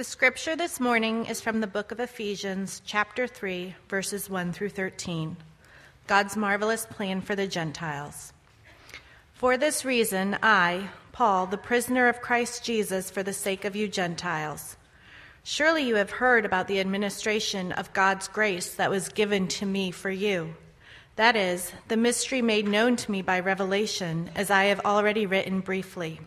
The scripture this morning is from the book of Ephesians, chapter 3, verses 1 through 13. God's marvelous plan for the Gentiles. For this reason, I, Paul, the prisoner of Christ Jesus, for the sake of you Gentiles, surely you have heard about the administration of God's grace that was given to me for you. That is, the mystery made known to me by revelation, as I have already written briefly.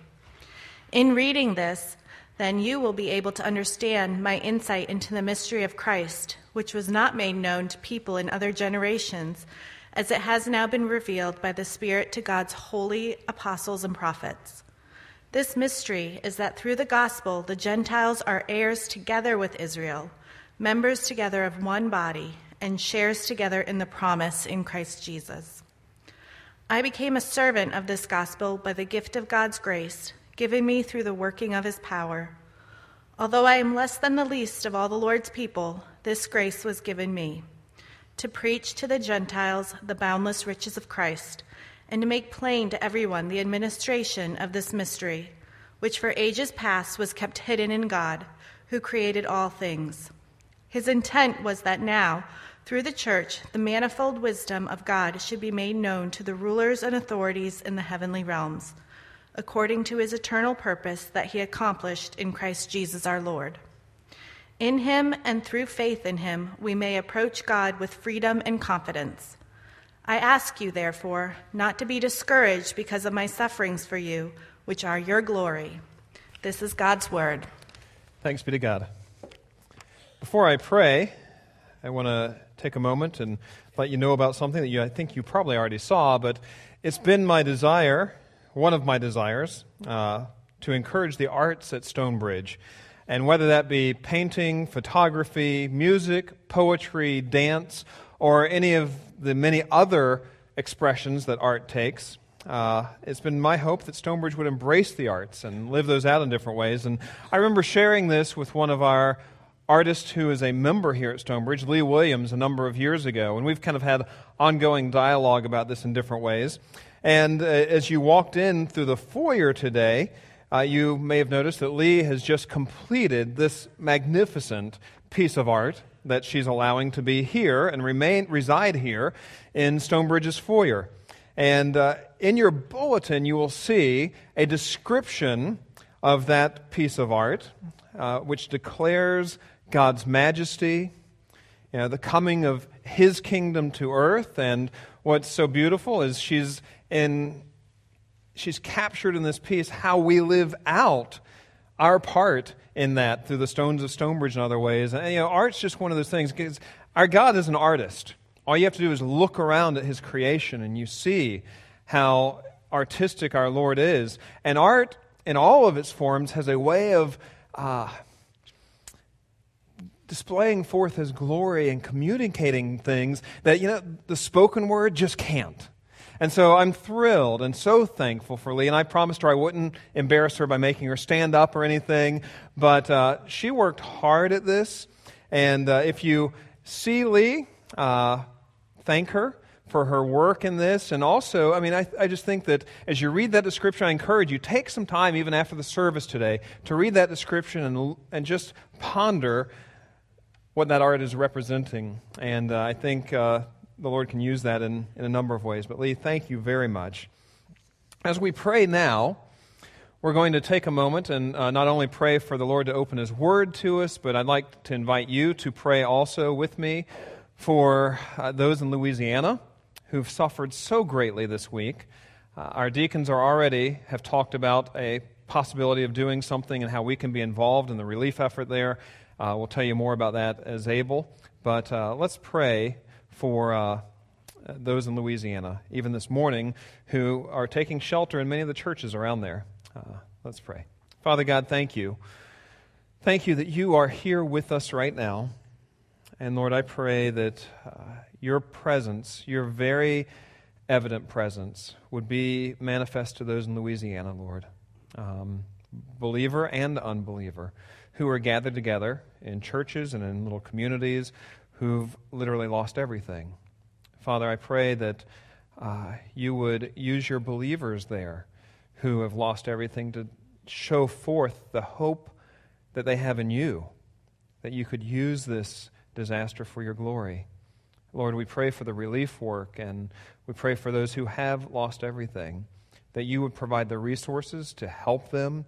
In reading this, then you will be able to understand my insight into the mystery of Christ, which was not made known to people in other generations, as it has now been revealed by the Spirit to God's holy apostles and prophets. This mystery is that through the gospel, the Gentiles are heirs together with Israel, members together of one body, and shares together in the promise in Christ Jesus. I became a servant of this gospel by the gift of God's grace given me through the working of his power. Although I am less than the least of all the Lord's people, this grace was given me to preach to the Gentiles the boundless riches of Christ, and to make plain to everyone the administration of this mystery, which for ages past was kept hidden in God, who created all things. His intent was that now, through the church, the manifold wisdom of God should be made known to the rulers and authorities in the heavenly realms according to his eternal purpose that he accomplished in Christ Jesus our Lord. In him and through faith in him, we may approach God with freedom and confidence. I ask you, therefore, not to be discouraged because of my sufferings for you, which are your glory. This is God's word. Thanks be to God. Before I pray, I want to take a moment and let you know about something that you, I think you probably already saw, but it's been my desire one of my desires uh, to encourage the arts at Stonebridge. And whether that be painting, photography, music, poetry, dance, or any of the many other expressions that art takes, uh, it's been my hope that Stonebridge would embrace the arts and live those out in different ways. And I remember sharing this with one of our artists who is a member here at Stonebridge, Lee Williams, a number of years ago. And we've kind of had ongoing dialogue about this in different ways. And uh, as you walked in through the foyer today, uh, you may have noticed that Lee has just completed this magnificent piece of art that she's allowing to be here and remain reside here in Stonebridge's foyer. And uh, in your bulletin, you will see a description of that piece of art, uh, which declares God's majesty, you know, the coming of His kingdom to earth. And what's so beautiful is she's and she's captured in this piece how we live out our part in that through the stones of Stonebridge and other ways. And, you know, art's just one of those things. Because our God is an artist. All you have to do is look around at his creation and you see how artistic our Lord is. And art, in all of its forms, has a way of uh, displaying forth his glory and communicating things that, you know, the spoken word just can't. And so I'm thrilled and so thankful for Lee. And I promised her I wouldn't embarrass her by making her stand up or anything. But uh, she worked hard at this. And uh, if you see Lee, uh, thank her for her work in this. And also, I mean, I, I just think that as you read that description, I encourage you, take some time, even after the service today, to read that description and, and just ponder what that art is representing. And uh, I think uh, the Lord can use that in, in a number of ways. But Lee, thank you very much. As we pray now, we're going to take a moment and uh, not only pray for the Lord to open His Word to us, but I'd like to invite you to pray also with me for uh, those in Louisiana who've suffered so greatly this week. Uh, our deacons are already have talked about a possibility of doing something and how we can be involved in the relief effort there. Uh, we'll tell you more about that as able. But uh, let's pray for uh, those in Louisiana, even this morning, who are taking shelter in many of the churches around there. Uh, let's pray. Father God, thank you. Thank you that you are here with us right now. And Lord, I pray that uh, your presence, your very evident presence, would be manifest to those in Louisiana, Lord, um, believer and unbeliever, who are gathered together in churches and in little communities who've literally lost everything. Father, I pray that uh, you would use your believers there who have lost everything to show forth the hope that they have in you, that you could use this disaster for your glory. Lord, we pray for the relief work and we pray for those who have lost everything, that you would provide the resources to help them.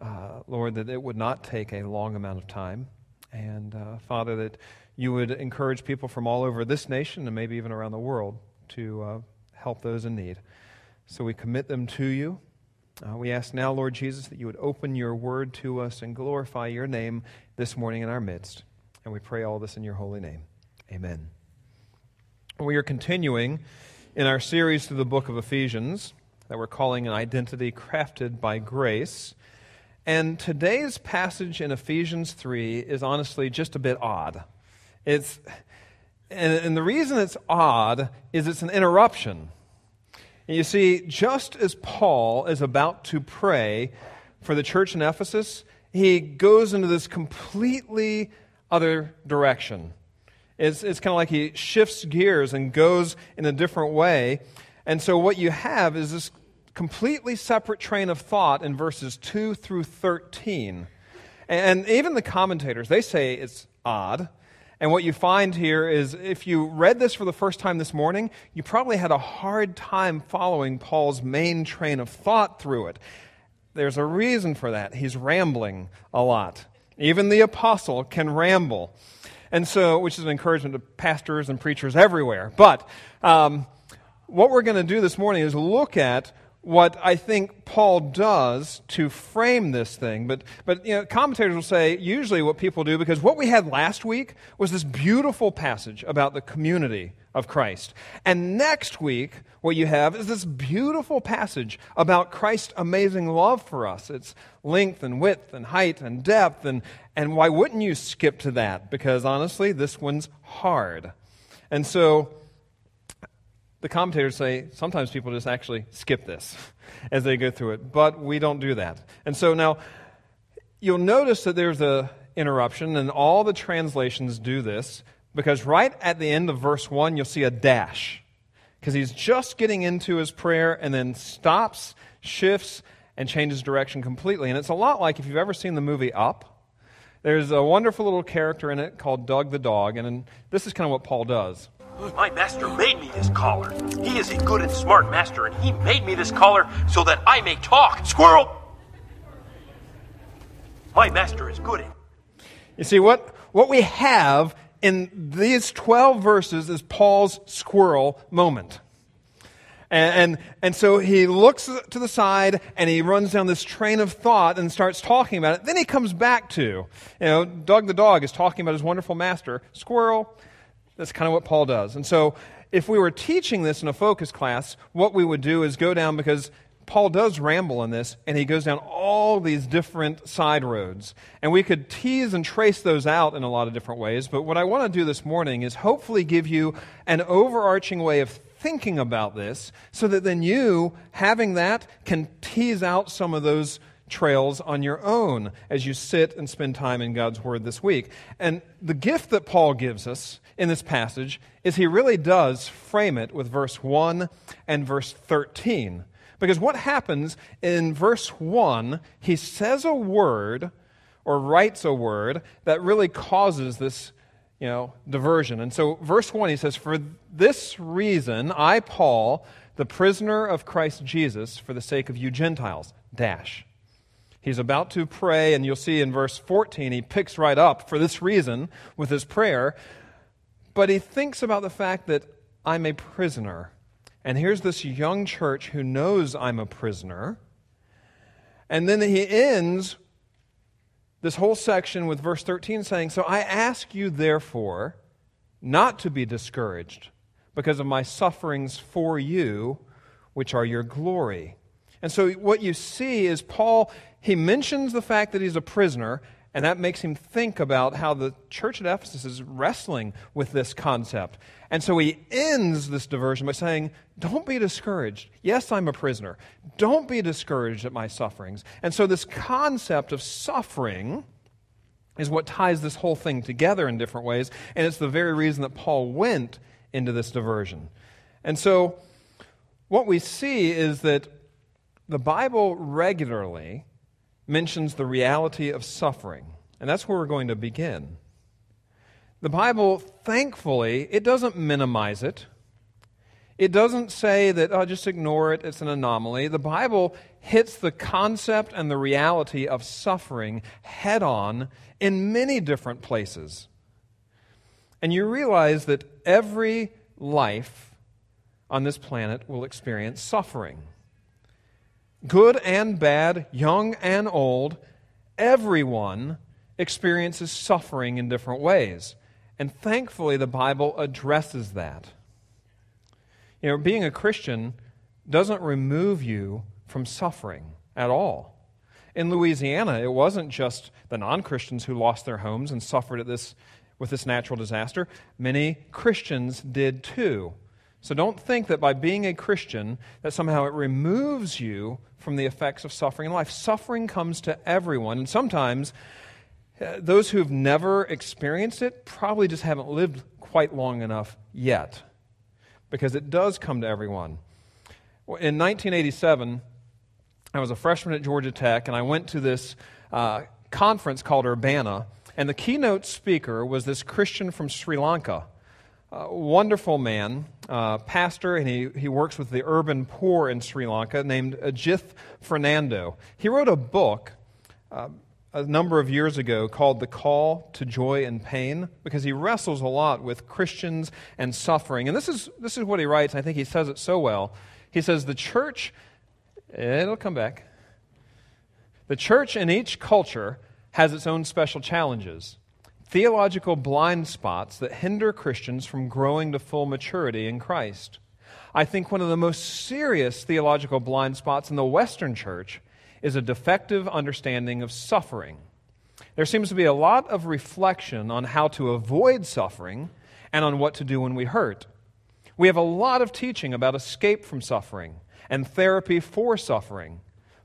Uh, Lord, that it would not take a long amount of time. And uh, Father, that you would encourage people from all over this nation and maybe even around the world to uh, help those in need. So we commit them to you. Uh, we ask now, Lord Jesus, that you would open your word to us and glorify your name this morning in our midst. And we pray all this in your holy name. Amen. We are continuing in our series through the book of Ephesians that we're calling An Identity Crafted by Grace. And today's passage in Ephesians 3 is honestly just a bit odd. It's, and, and the reason it's odd is it's an interruption. And you see, just as Paul is about to pray for the church in Ephesus, he goes into this completely other direction. It's, it's kind of like he shifts gears and goes in a different way. And so what you have is this completely separate train of thought in verses 2 through 13. And even the commentators, they say it's odd. And what you find here is if you read this for the first time this morning, you probably had a hard time following Paul's main train of thought through it. There's a reason for that. He's rambling a lot. Even the apostle can ramble. And so, which is an encouragement to pastors and preachers everywhere. But um, what we're going to do this morning is look at what I think Paul does to frame this thing. But, but you know, commentators will say usually what people do, because what we had last week was this beautiful passage about the community of Christ. And next week, what you have is this beautiful passage about Christ's amazing love for us. It's length and width and height and depth. And, and why wouldn't you skip to that? Because honestly, this one's hard. And so, the commentators say sometimes people just actually skip this as they go through it, but we don't do that. And so now you'll notice that there's a interruption, and all the translations do this because right at the end of verse 1, you'll see a dash because he's just getting into his prayer and then stops, shifts, and changes direction completely. And it's a lot like if you've ever seen the movie Up. There's a wonderful little character in it called Doug the dog, and this is kind of what Paul does. My master made me this collar. He is a good and smart master, and he made me this collar so that I may talk. Squirrel! My master is good. You see, what, what we have in these 12 verses is Paul's squirrel moment. And, and, and, so he looks to the side and he runs down this train of thought and starts talking about it. Then he comes back to, you know, Doug the dog is talking about his wonderful master, squirrel. That's kind of what Paul does. And so, if we were teaching this in a focus class, what we would do is go down because Paul does ramble in this, and he goes down all these different side roads. And we could tease and trace those out in a lot of different ways. But what I want to do this morning is hopefully give you an overarching way of thinking about this so that then you, having that, can tease out some of those trails on your own as you sit and spend time in God's Word this week. And the gift that Paul gives us in this passage is he really does frame it with verse 1 and verse 13. Because what happens in verse 1, he says a word or writes a word that really causes this you know, diversion. And so, verse 1, he says, For this reason, I, Paul, the prisoner of Christ Jesus, for the sake of you Gentiles, dash. He's about to pray, and you'll see in verse 14, he picks right up for this reason with his prayer. But he thinks about the fact that I'm a prisoner. And here's this young church who knows I'm a prisoner. And then he ends this whole section with verse 13 saying, So I ask you, therefore, not to be discouraged because of my sufferings for you, which are your glory. And so what you see is Paul, he mentions the fact that he's a prisoner, and that makes him think about how the church at Ephesus is wrestling with this concept. And so he ends this diversion by saying, Don't be discouraged. Yes, I'm a prisoner. Don't be discouraged at my sufferings. And so this concept of suffering is what ties this whole thing together in different ways. And it's the very reason that Paul went into this diversion. And so what we see is that the Bible regularly mentions the reality of suffering. And that's where we're going to begin. The Bible, thankfully, it doesn't minimize it. It doesn't say that, oh, just ignore it, it's an anomaly. The Bible hits the concept and the reality of suffering head on in many different places. And you realize that every life on this planet will experience suffering. Good and bad, young and old, everyone experiences suffering in different ways. And thankfully, the Bible addresses that. You know, being a Christian doesn't remove you from suffering at all. In Louisiana, it wasn't just the non Christians who lost their homes and suffered at this, with this natural disaster. Many Christians did too. So don't think that by being a Christian that somehow it removes you from the effects of suffering in life. Suffering comes to everyone, and sometimes uh, those who've never experienced it probably just haven't lived quite long enough yet because it does come to everyone. In 1987, I was a freshman at Georgia Tech, and I went to this uh, conference called Urbana, and the keynote speaker was this Christian from Sri Lanka. A wonderful man, uh, pastor, and he, he works with the urban poor in Sri Lanka named Ajith Fernando. He wrote a book uh, a number of years ago called The Call to Joy and Pain because he wrestles a lot with Christians and suffering. And this is, this is what he writes. I think he says it so well. He says, The church, it'll come back. The church in each culture has its own special challenges, theological blind spots that hinder Christians from growing to full maturity in Christ. I think one of the most serious theological blind spots in the Western church is a defective understanding of suffering. There seems to be a lot of reflection on how to avoid suffering and on what to do when we hurt. We have a lot of teaching about escape from suffering and therapy for suffering,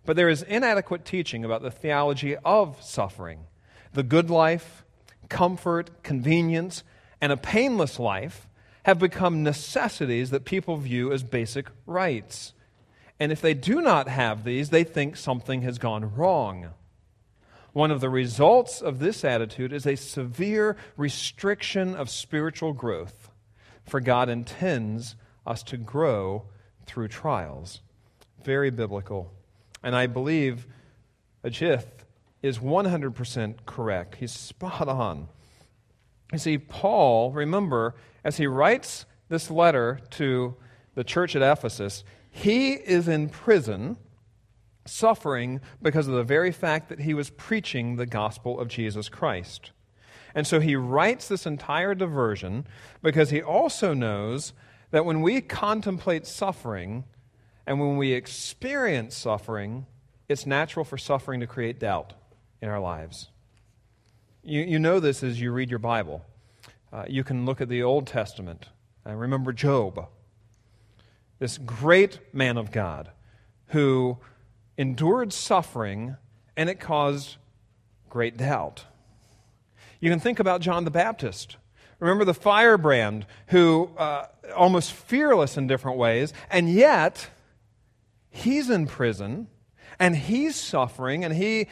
but there is inadequate teaching about the theology of suffering. The good life, comfort, convenience, and a painless life have become necessities that people view as basic rights. And if they do not have these, they think something has gone wrong. One of the results of this attitude is a severe restriction of spiritual growth, for God intends us to grow through trials. Very biblical. And I believe Ajith is 100% correct. He's spot on. You see, Paul, remember, as he writes this letter to the church at Ephesus, he is in prison suffering because of the very fact that he was preaching the gospel of Jesus Christ. And so he writes this entire diversion because he also knows that when we contemplate suffering and when we experience suffering, it's natural for suffering to create doubt in our lives. You, you know this as you read your Bible. Uh, you can look at the Old Testament. and remember Job this great man of God who endured suffering and it caused great doubt. You can think about John the Baptist. Remember the firebrand who, uh, almost fearless in different ways, and yet he's in prison and he's suffering and he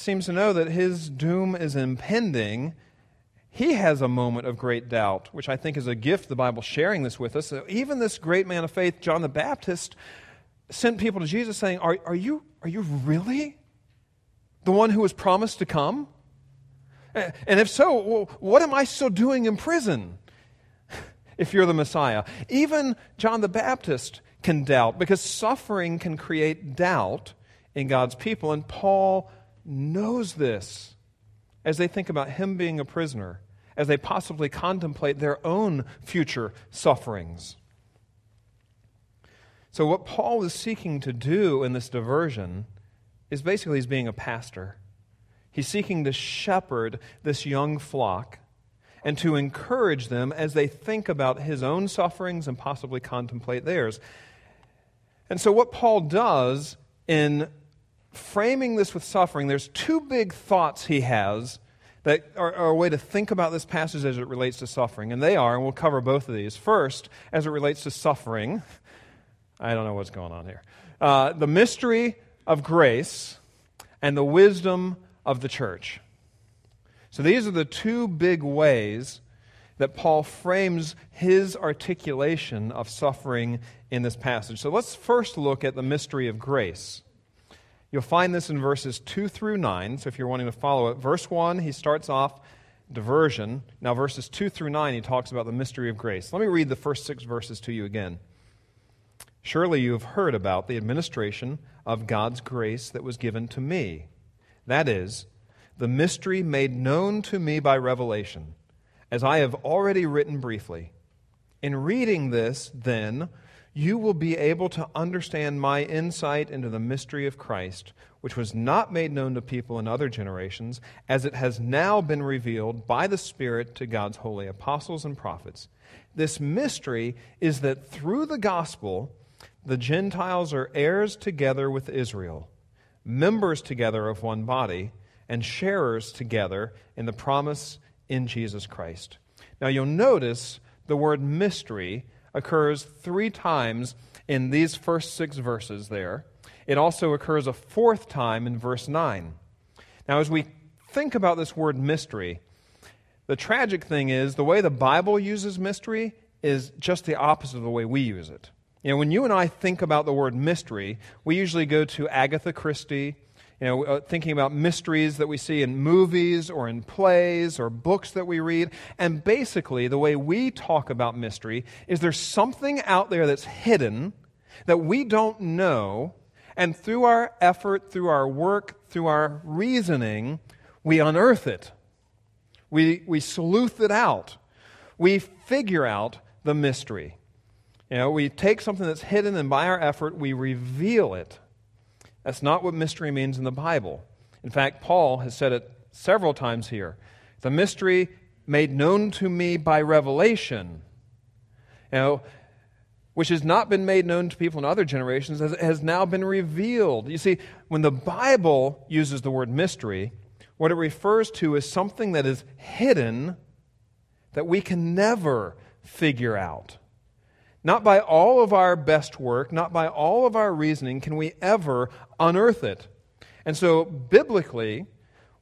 seems to know that his doom is impending he has a moment of great doubt, which I think is a gift, the Bible sharing this with us. Even this great man of faith, John the Baptist, sent people to Jesus saying, Are, are, you, are you really the one who was promised to come? And if so, well, what am I still doing in prison if you're the Messiah? Even John the Baptist can doubt because suffering can create doubt in God's people. And Paul knows this as they think about him being a prisoner, as they possibly contemplate their own future sufferings. So, what Paul is seeking to do in this diversion is basically he's being a pastor. He's seeking to shepherd this young flock and to encourage them as they think about his own sufferings and possibly contemplate theirs. And so, what Paul does in framing this with suffering, there's two big thoughts he has that are, are, a way to think about this passage as it relates to suffering. And they are, and we'll cover both of these. First, as it relates to suffering, I don't know what's going on here. Uh, the mystery of grace, and the wisdom of the church. So these are the two big ways that Paul frames his articulation of suffering in this passage. So let's first look at the mystery of grace. You'll find this in verses 2 through 9. So if you're wanting to follow it, verse 1, he starts off diversion. Now, verses 2 through 9, he talks about the mystery of grace. Let me read the first six verses to you again. Surely you have heard about the administration of God's grace that was given to me. That is, the mystery made known to me by revelation, as I have already written briefly. In reading this, then, you will be able to understand my insight into the mystery of Christ, which was not made known to people in other generations, as it has now been revealed by the Spirit to God's holy apostles and prophets. This mystery is that through the gospel, the Gentiles are heirs together with Israel, members together of one body, and sharers together in the promise in Jesus Christ. Now you'll notice the word mystery occurs three times in these first six verses there. It also occurs a fourth time in verse 9. Now, as we think about this word mystery, the tragic thing is the way the Bible uses mystery is just the opposite of the way we use it. You know, when you and I think about the word mystery, we usually go to Agatha Christie you know, uh, thinking about mysteries that we see in movies or in plays or books that we read. And basically, the way we talk about mystery is there's something out there that's hidden that we don't know. And through our effort, through our work, through our reasoning, we unearth it. We, we sleuth it out. We figure out the mystery. You know, we take something that's hidden, and by our effort, we reveal it. That's not what mystery means in the Bible. In fact, Paul has said it several times here. The mystery made known to me by revelation, you know, which has not been made known to people in other generations, has, has now been revealed. You see, when the Bible uses the word mystery, what it refers to is something that is hidden that we can never figure out. Not by all of our best work, not by all of our reasoning can we ever unearth it. And so, biblically,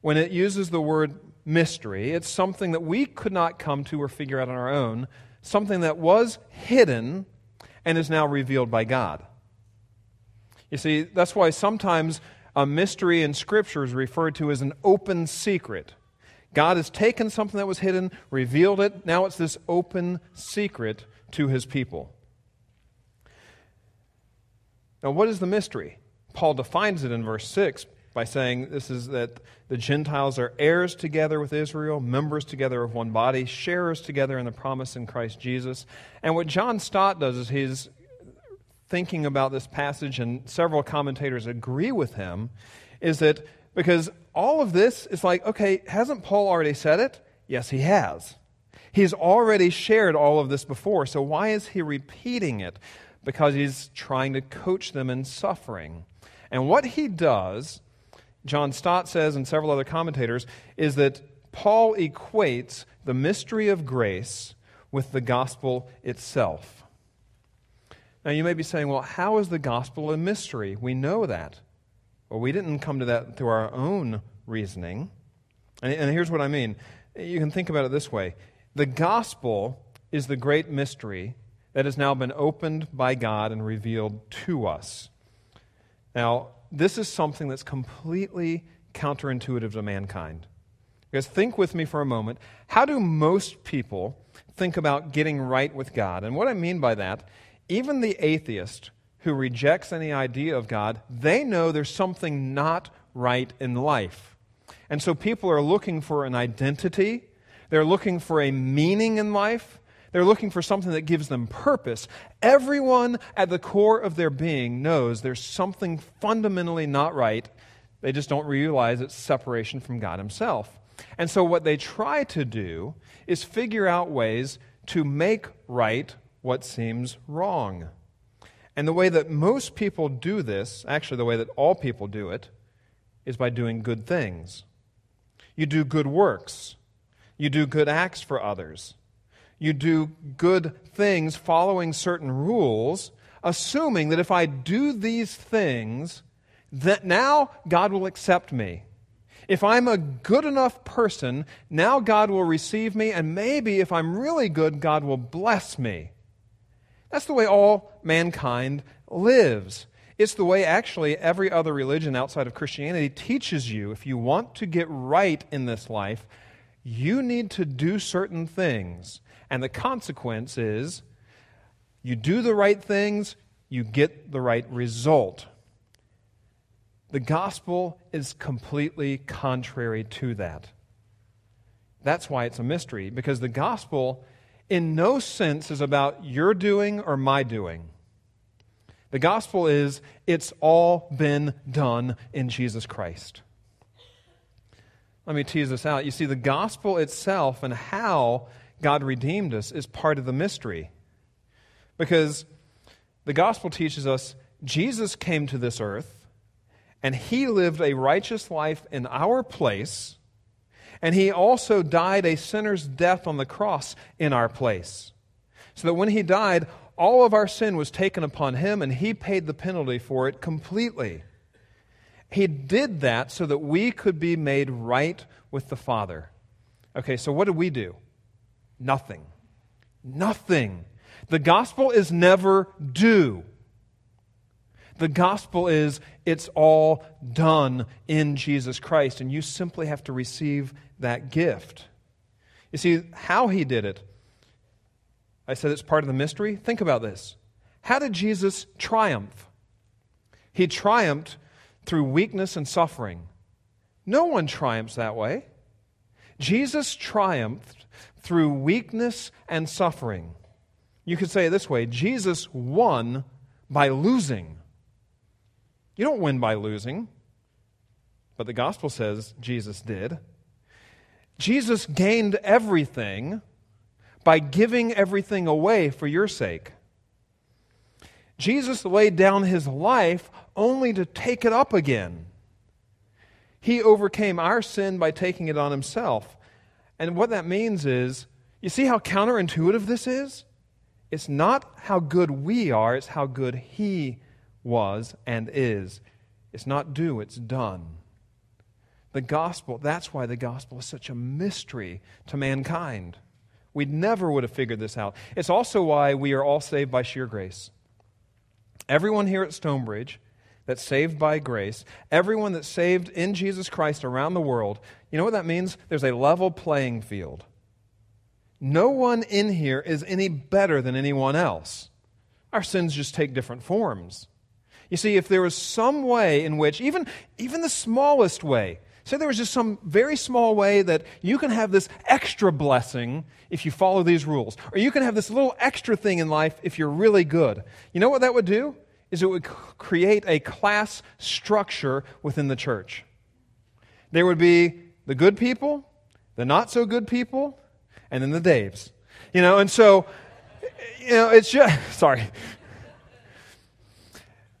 when it uses the word mystery, it's something that we could not come to or figure out on our own, something that was hidden and is now revealed by God. You see, that's why sometimes a mystery in Scripture is referred to as an open secret. God has taken something that was hidden, revealed it, now it's this open secret to his people. Now, what is the mystery? Paul defines it in verse 6 by saying this is that the Gentiles are heirs together with Israel, members together of one body, sharers together in the promise in Christ Jesus. And what John Stott does is he's thinking about this passage, and several commentators agree with him, is that because all of this is like, okay, hasn't Paul already said it? Yes, he has. He's already shared all of this before, so why is he repeating it? Because he's trying to coach them in suffering. And what he does, John Stott says, and several other commentators, is that Paul equates the mystery of grace with the gospel itself. Now, you may be saying, well, how is the gospel a mystery? We know that. Well, we didn't come to that through our own reasoning. And, and here's what I mean you can think about it this way the gospel is the great mystery that has now been opened by God and revealed to us. Now, this is something that's completely counterintuitive to mankind. Because think with me for a moment. How do most people think about getting right with God? And what I mean by that, even the atheist who rejects any idea of God, they know there's something not right in life. And so people are looking for an identity they're looking for a meaning in life. They're looking for something that gives them purpose. Everyone at the core of their being knows there's something fundamentally not right. They just don't realize it's separation from God Himself. And so, what they try to do is figure out ways to make right what seems wrong. And the way that most people do this, actually, the way that all people do it, is by doing good things. You do good works. You do good acts for others. You do good things following certain rules, assuming that if I do these things, that now God will accept me. If I'm a good enough person, now God will receive me, and maybe if I'm really good, God will bless me. That's the way all mankind lives. It's the way actually every other religion outside of Christianity teaches you. If you want to get right in this life, you need to do certain things. And the consequence is you do the right things, you get the right result. The gospel is completely contrary to that. That's why it's a mystery, because the gospel, in no sense, is about your doing or my doing. The gospel is it's all been done in Jesus Christ. Let me tease this out. You see, the gospel itself and how God redeemed us is part of the mystery. Because the gospel teaches us Jesus came to this earth and he lived a righteous life in our place, and he also died a sinner's death on the cross in our place. So that when he died, all of our sin was taken upon him, and he paid the penalty for it completely. He did that so that we could be made right with the Father. Okay, so what did we do? Nothing. Nothing. The gospel is never do. The gospel is it's all done in Jesus Christ, and you simply have to receive that gift. You see, how he did it, I said it's part of the mystery. Think about this. How did Jesus triumph? He triumphed through weakness and suffering. No one triumphs that way. Jesus triumphed through weakness and suffering. You could say it this way Jesus won by losing. You don't win by losing, but the gospel says Jesus did. Jesus gained everything by giving everything away for your sake. Jesus laid down his life only to take it up again. He overcame our sin by taking it on himself. And what that means is, you see how counterintuitive this is? It's not how good we are, it's how good he was and is. It's not do, it's done. The gospel, that's why the gospel is such a mystery to mankind. We never would have figured this out. It's also why we are all saved by sheer grace. Everyone here at Stonebridge that's saved by grace, everyone that's saved in Jesus Christ around the world, you know what that means? There's a level playing field. No one in here is any better than anyone else. Our sins just take different forms. You see, if there was some way in which, even, even the smallest way, say there was just some very small way that you can have this extra blessing if you follow these rules, or you can have this little extra thing in life if you're really good. You know what that would do? Is it would create a class structure within the church. There would be the good people, the not so good people, and then the Daves. You know, and so, you know, it's just, sorry,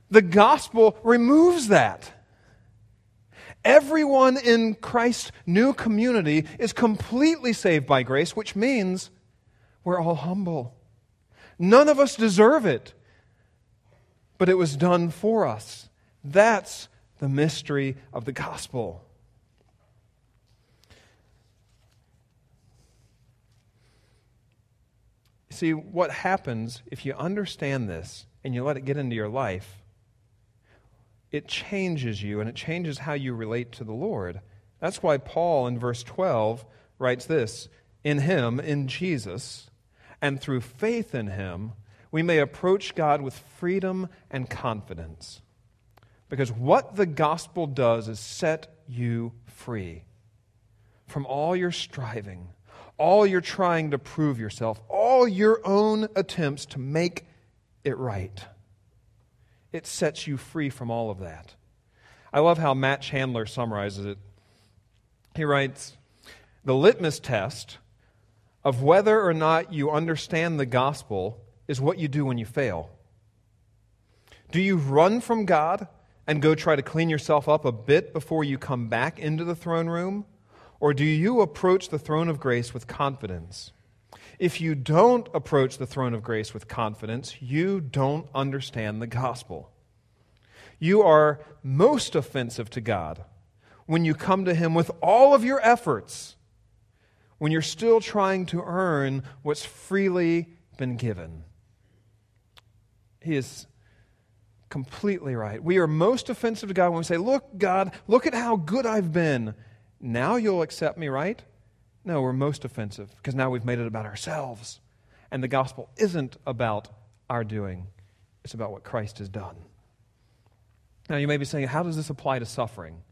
the gospel removes that. Everyone in Christ's new community is completely saved by grace, which means we're all humble. None of us deserve it, but it was done for us. That's the mystery of the gospel. See, what happens if you understand this and you let it get into your life it changes you and it changes how you relate to the Lord. That's why Paul in verse 12 writes this In him, in Jesus, and through faith in him, we may approach God with freedom and confidence. Because what the gospel does is set you free from all your striving, all your trying to prove yourself, all your own attempts to make it right. It sets you free from all of that. I love how Matt Chandler summarizes it. He writes The litmus test of whether or not you understand the gospel is what you do when you fail. Do you run from God and go try to clean yourself up a bit before you come back into the throne room? Or do you approach the throne of grace with confidence? If you don't approach the throne of grace with confidence, you don't understand the gospel. You are most offensive to God when you come to Him with all of your efforts, when you're still trying to earn what's freely been given. He is completely right. We are most offensive to God when we say, Look, God, look at how good I've been. Now you'll accept me, right? No, we're most offensive because now we've made it about ourselves. And the gospel isn't about our doing, it's about what Christ has done. Now, you may be saying, how does this apply to suffering?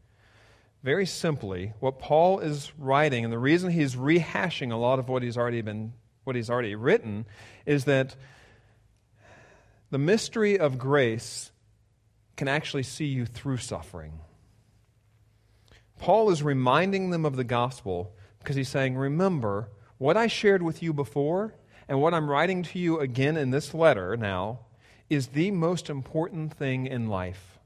Very simply, what Paul is writing, and the reason he's rehashing a lot of what he's already been what he's already written, is that the mystery of grace can actually see you through suffering. Paul is reminding them of the gospel because he's saying, Remember, what I shared with you before and what I'm writing to you again in this letter now is the most important thing in life.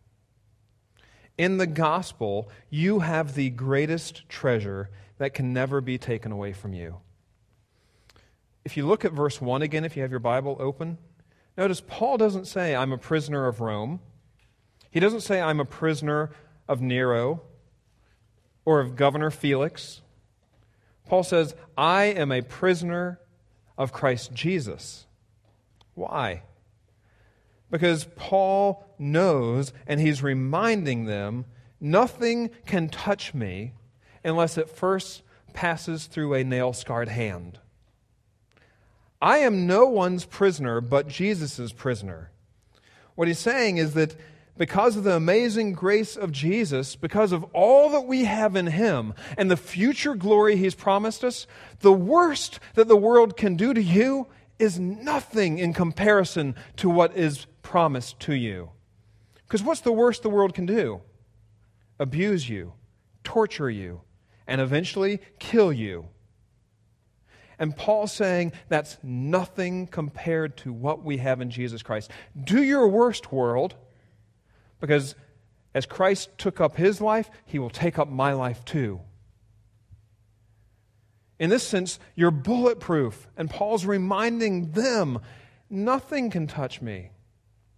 In the gospel, you have the greatest treasure that can never be taken away from you. If you look at verse 1 again, if you have your Bible open, notice Paul doesn't say, I'm a prisoner of Rome. He doesn't say, I'm a prisoner of Nero or of Governor Felix. Paul says, I am a prisoner of Christ Jesus. Why? Because Paul knows and he's reminding them nothing can touch me unless it first passes through a nail scarred hand. I am no one's prisoner but Jesus' prisoner. What he's saying is that because of the amazing grace of Jesus, because of all that we have in Him and the future glory He's promised us, the worst that the world can do to you is nothing in comparison to what is promised to you. Because what's the worst the world can do? Abuse you, torture you, and eventually kill you. And Paul's saying that's nothing compared to what we have in Jesus Christ. Do your worst, world because as Christ took up his life, he will take up my life too. In this sense, you're bulletproof. And Paul's reminding them nothing can touch me.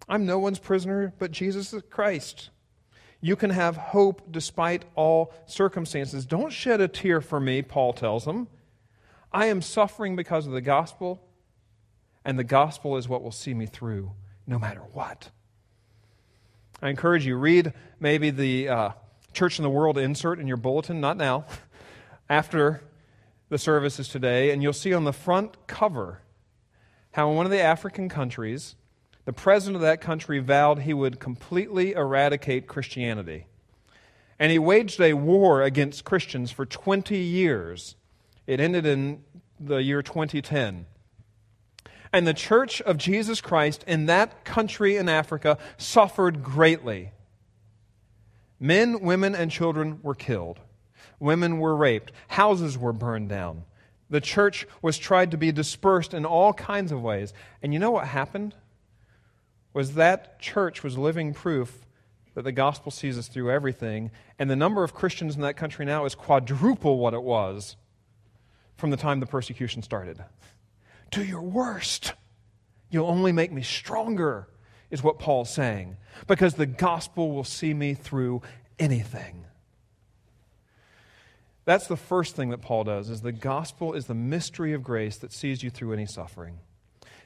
I'm no one's prisoner but Jesus Christ. You can have hope despite all circumstances. Don't shed a tear for me, Paul tells them. I am suffering because of the gospel, and the gospel is what will see me through no matter what. I encourage you, read maybe the uh, Church in the World insert in your bulletin, not now, after the services today, and you'll see on the front cover how in one of the African countries, the president of that country vowed he would completely eradicate Christianity. And he waged a war against Christians for 20 years. It ended in the year 2010. And the church of Jesus Christ in that country in Africa suffered greatly. Men, women, and children were killed. Women were raped. Houses were burned down. The church was tried to be dispersed in all kinds of ways. And you know what happened? Was that church was living proof that the gospel sees us through everything. And the number of Christians in that country now is quadruple what it was from the time the persecution started do your worst. You'll only make me stronger, is what Paul's saying, because the gospel will see me through anything. That's the first thing that Paul does is the gospel is the mystery of grace that sees you through any suffering.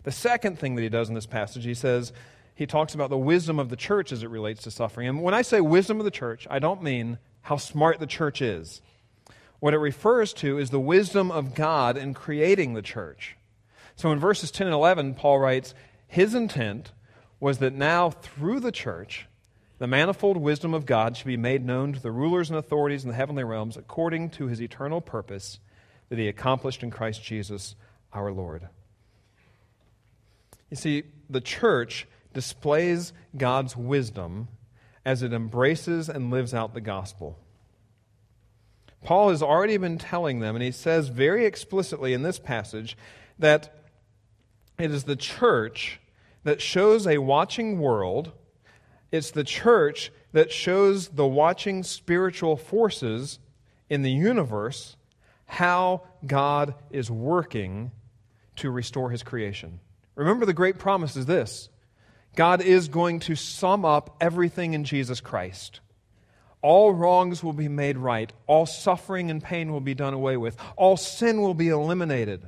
The second thing that he does in this passage, he says, he talks about the wisdom of the church as it relates to suffering. And when I say wisdom of the church, I don't mean how smart the church is. What it refers to is the wisdom of God in creating the church. So in verses 10 and 11, Paul writes, His intent was that now through the church, the manifold wisdom of God should be made known to the rulers and authorities in the heavenly realms according to his eternal purpose that he accomplished in Christ Jesus our Lord. You see, the church displays God's wisdom as it embraces and lives out the gospel. Paul has already been telling them, and he says very explicitly in this passage, that it is the church that shows a watching world. It's the church that shows the watching spiritual forces in the universe how God is working to restore his creation. Remember, the great promise is this God is going to sum up everything in Jesus Christ. All wrongs will be made right. All suffering and pain will be done away with. All sin will be eliminated.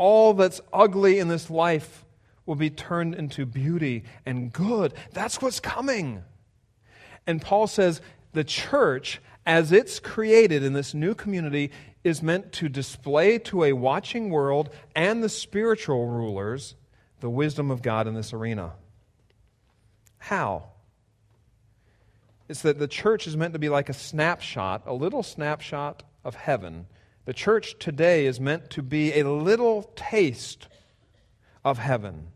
All that's ugly in this life will be turned into beauty and good. That's what's coming. And Paul says the church, as it's created in this new community, is meant to display to a watching world and the spiritual rulers the wisdom of God in this arena. How? It's that the church is meant to be like a snapshot, a little snapshot of heaven. The church today is meant to be a little taste of heaven.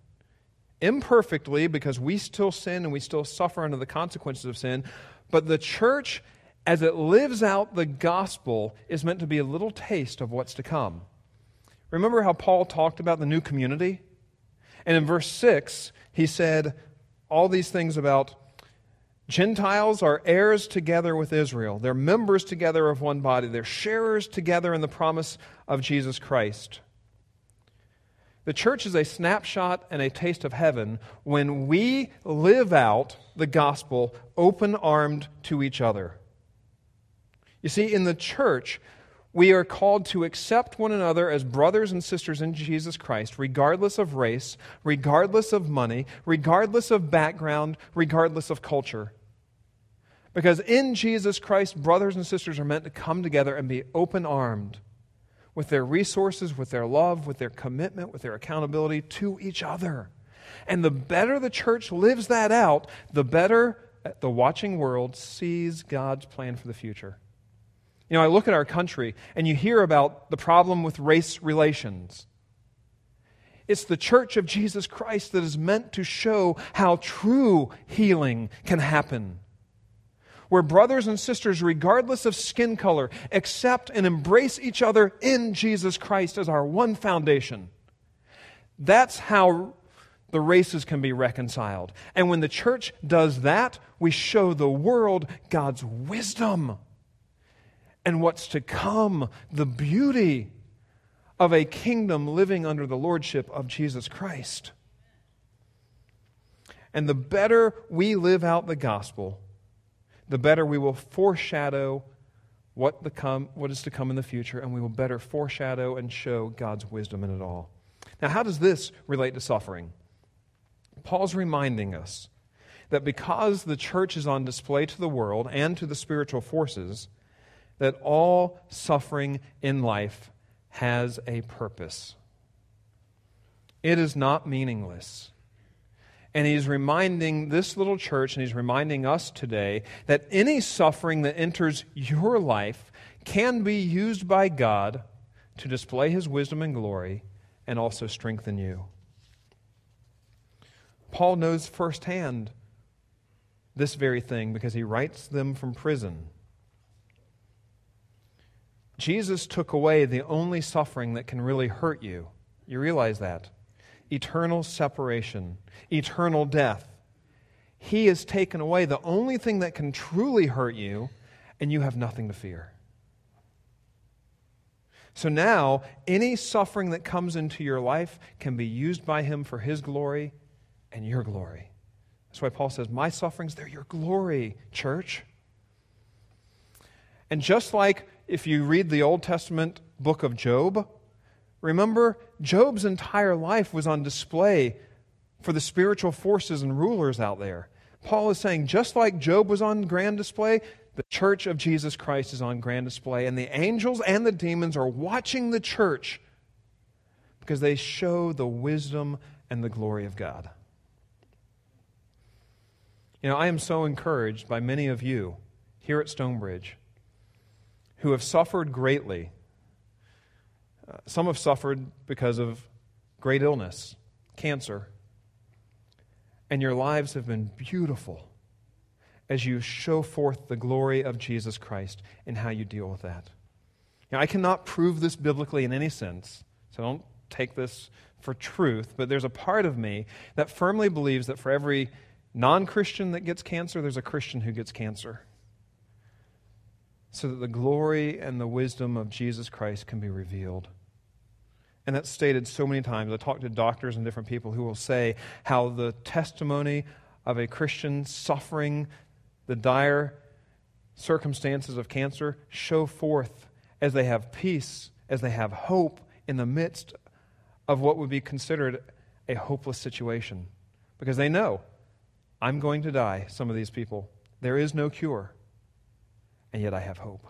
Imperfectly, because we still sin and we still suffer under the consequences of sin, but the church, as it lives out the gospel, is meant to be a little taste of what's to come. Remember how Paul talked about the new community? And in verse 6, he said all these things about Gentiles are heirs together with Israel. They're members together of one body. They're sharers together in the promise of Jesus Christ. The church is a snapshot and a taste of heaven when we live out the gospel open armed to each other. You see, in the church, we are called to accept one another as brothers and sisters in Jesus Christ, regardless of race, regardless of money, regardless of background, regardless of culture. Because in Jesus Christ, brothers and sisters are meant to come together and be open armed with their resources, with their love, with their commitment, with their accountability to each other. And the better the church lives that out, the better the watching world sees God's plan for the future. You know, I look at our country and you hear about the problem with race relations. It's the church of Jesus Christ that is meant to show how true healing can happen. Where brothers and sisters, regardless of skin color, accept and embrace each other in Jesus Christ as our one foundation. That's how the races can be reconciled. And when the church does that, we show the world God's wisdom and what's to come, the beauty of a kingdom living under the lordship of Jesus Christ. And the better we live out the gospel, the better we will foreshadow what, the come, what is to come in the future, and we will better foreshadow and show God's wisdom in it all. Now, how does this relate to suffering? Paul's reminding us that because the church is on display to the world and to the spiritual forces, that all suffering in life has a purpose. It is not meaningless. And he's reminding this little church, and he's reminding us today, that any suffering that enters your life can be used by God to display his wisdom and glory and also strengthen you. Paul knows firsthand this very thing because he writes them from prison. Jesus took away the only suffering that can really hurt you. You realize that? Eternal separation, eternal death. He has taken away the only thing that can truly hurt you, and you have nothing to fear. So now, any suffering that comes into your life can be used by Him for His glory and your glory. That's why Paul says, My sufferings, they're your glory, church. And just like if you read the Old Testament book of Job, remember Job's entire life was on display for the spiritual forces and rulers out there. Paul is saying, just like Job was on grand display, the church of Jesus Christ is on grand display, and the angels and the demons are watching the church because they show the wisdom and the glory of God. You know, I am so encouraged by many of you here at Stonebridge who have suffered greatly. Uh, some have suffered because of great illness, cancer. And your lives have been beautiful as you show forth the glory of Jesus Christ in how you deal with that. Now, I cannot prove this biblically in any sense, so don't take this for truth, but there's a part of me that firmly believes that for every non Christian that gets cancer, there's a Christian who gets cancer so that the glory and the wisdom of Jesus Christ can be revealed. And that's stated so many times. I talk to doctors and different people who will say how the testimony of a Christian suffering the dire circumstances of cancer show forth as they have peace, as they have hope in the midst of what would be considered a hopeless situation. Because they know, I'm going to die, some of these people. There is no cure, and yet I have hope.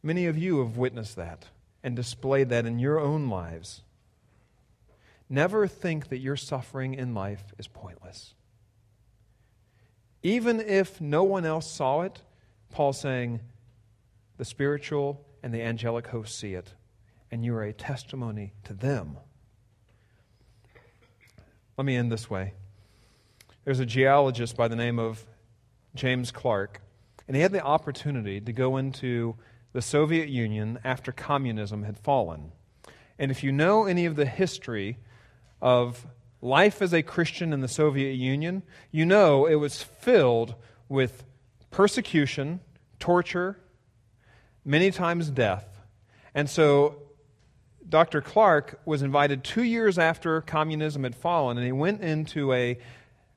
Many of you have witnessed that and displayed that in your own lives. Never think that your suffering in life is pointless. Even if no one else saw it, Paul's saying the spiritual and the angelic hosts see it, and you are a testimony to them. Let me end this way. There's a geologist by the name of James Clark, and he had the opportunity to go into the Soviet Union after communism had fallen. And if you know any of the history of life as a Christian in the Soviet Union, you know it was filled with persecution, torture, many times death. And so Dr. Clark was invited two years after communism had fallen, and he went into a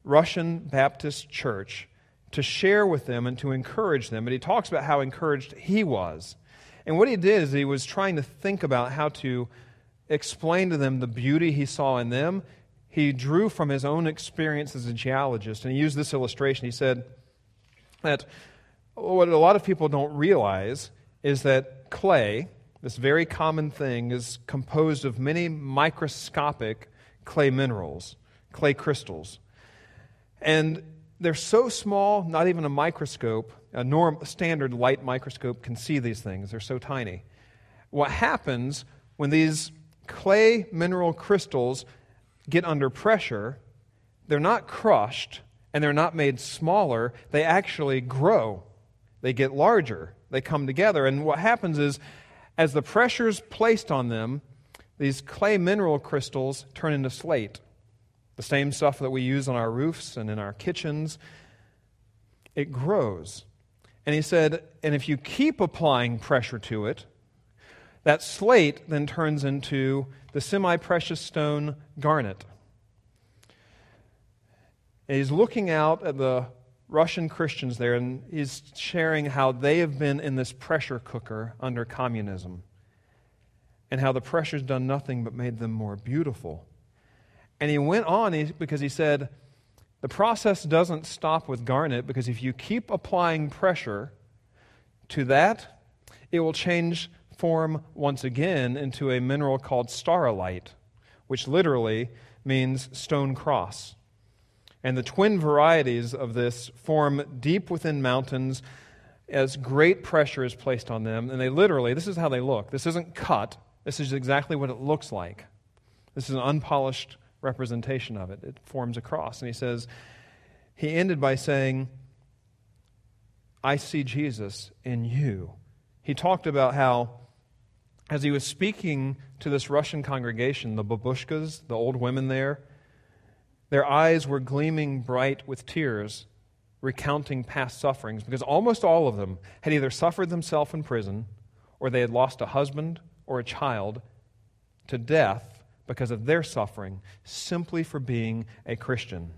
Russian Baptist church to share with them and to encourage them. And he talks about how encouraged he was. And what he did is he was trying to think about how to explain to them the beauty he saw in them. He drew from his own experience as a geologist, and he used this illustration. He said that what a lot of people don't realize is that clay, this very common thing, is composed of many microscopic clay minerals, clay crystals. And they're so small, not even a microscope, a norm, standard light microscope can see these things. They're so tiny. What happens when these clay mineral crystals get under pressure, they're not crushed and they're not made smaller, they actually grow. They get larger. They come together. And what happens is, as the pressure's placed on them, these clay mineral crystals turn into slate the same stuff that we use on our roofs and in our kitchens, it grows. And he said, and if you keep applying pressure to it, that slate then turns into the semi precious stone garnet. And he's looking out at the Russian Christians there and he's sharing how they have been in this pressure cooker under communism and how the pressure's done nothing but made them more beautiful. And he went on because he said, the process doesn't stop with garnet because if you keep applying pressure to that, it will change form once again into a mineral called staurolite, which literally means stone cross. And the twin varieties of this form deep within mountains as great pressure is placed on them. And they literally, this is how they look. This isn't cut, this is exactly what it looks like. This is an unpolished representation of it. It forms a cross. And he says, he ended by saying, I see Jesus in you. He talked about how, as he was speaking to this Russian congregation, the babushkas, the old women there, their eyes were gleaming bright with tears, recounting past sufferings, because almost all of them had either suffered themselves in prison, or they had lost a husband or a child to death because of their suffering simply for being a Christian.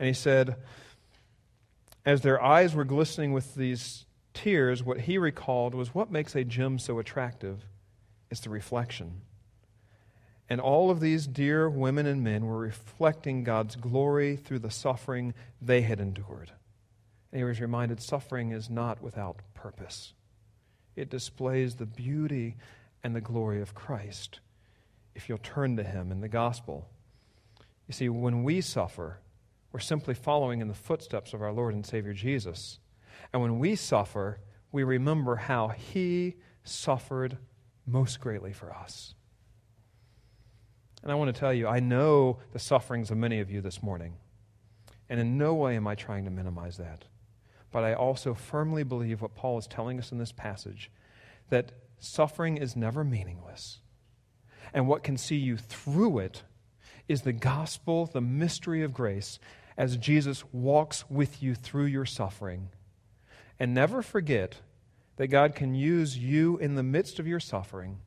And he said, as their eyes were glistening with these tears, what he recalled was what makes a gem so attractive is the reflection. And all of these dear women and men were reflecting God's glory through the suffering they had endured. And he was reminded suffering is not without purpose, it displays the beauty and the glory of Christ if you'll turn to Him in the gospel. You see, when we suffer, we're simply following in the footsteps of our Lord and Savior Jesus. And when we suffer, we remember how He suffered most greatly for us. And I want to tell you, I know the sufferings of many of you this morning. And in no way am I trying to minimize that. But I also firmly believe what Paul is telling us in this passage that suffering is never meaningless and what can see you through it is the gospel, the mystery of grace, as Jesus walks with you through your suffering. And never forget that God can use you in the midst of your suffering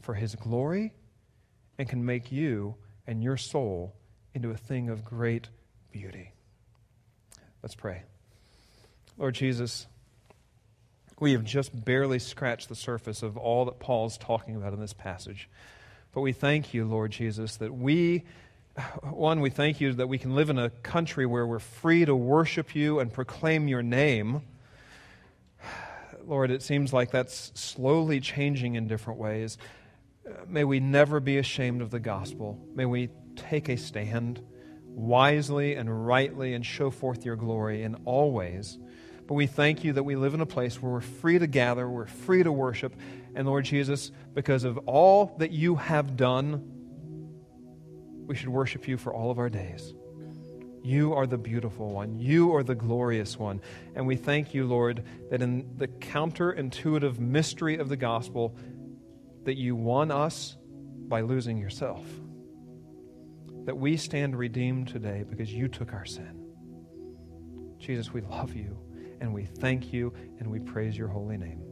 for his glory and can make you and your soul into a thing of great beauty. Let's pray. Lord Jesus, we have just barely scratched the surface of all that Paul's talking about in this passage. But we thank you, Lord Jesus, that we, one, we thank you that we can live in a country where we're free to worship you and proclaim your name. Lord, it seems like that's slowly changing in different ways. May we never be ashamed of the gospel. May we take a stand wisely and rightly and show forth your glory in all ways. But we thank you that we live in a place where we're free to gather, we're free to worship. And Lord Jesus, because of all that you have done, we should worship you for all of our days. You are the beautiful one. You are the glorious one. And we thank you, Lord, that in the counterintuitive mystery of the gospel, that you won us by losing yourself. That we stand redeemed today because you took our sin. Jesus, we love you and we thank you and we praise your holy name.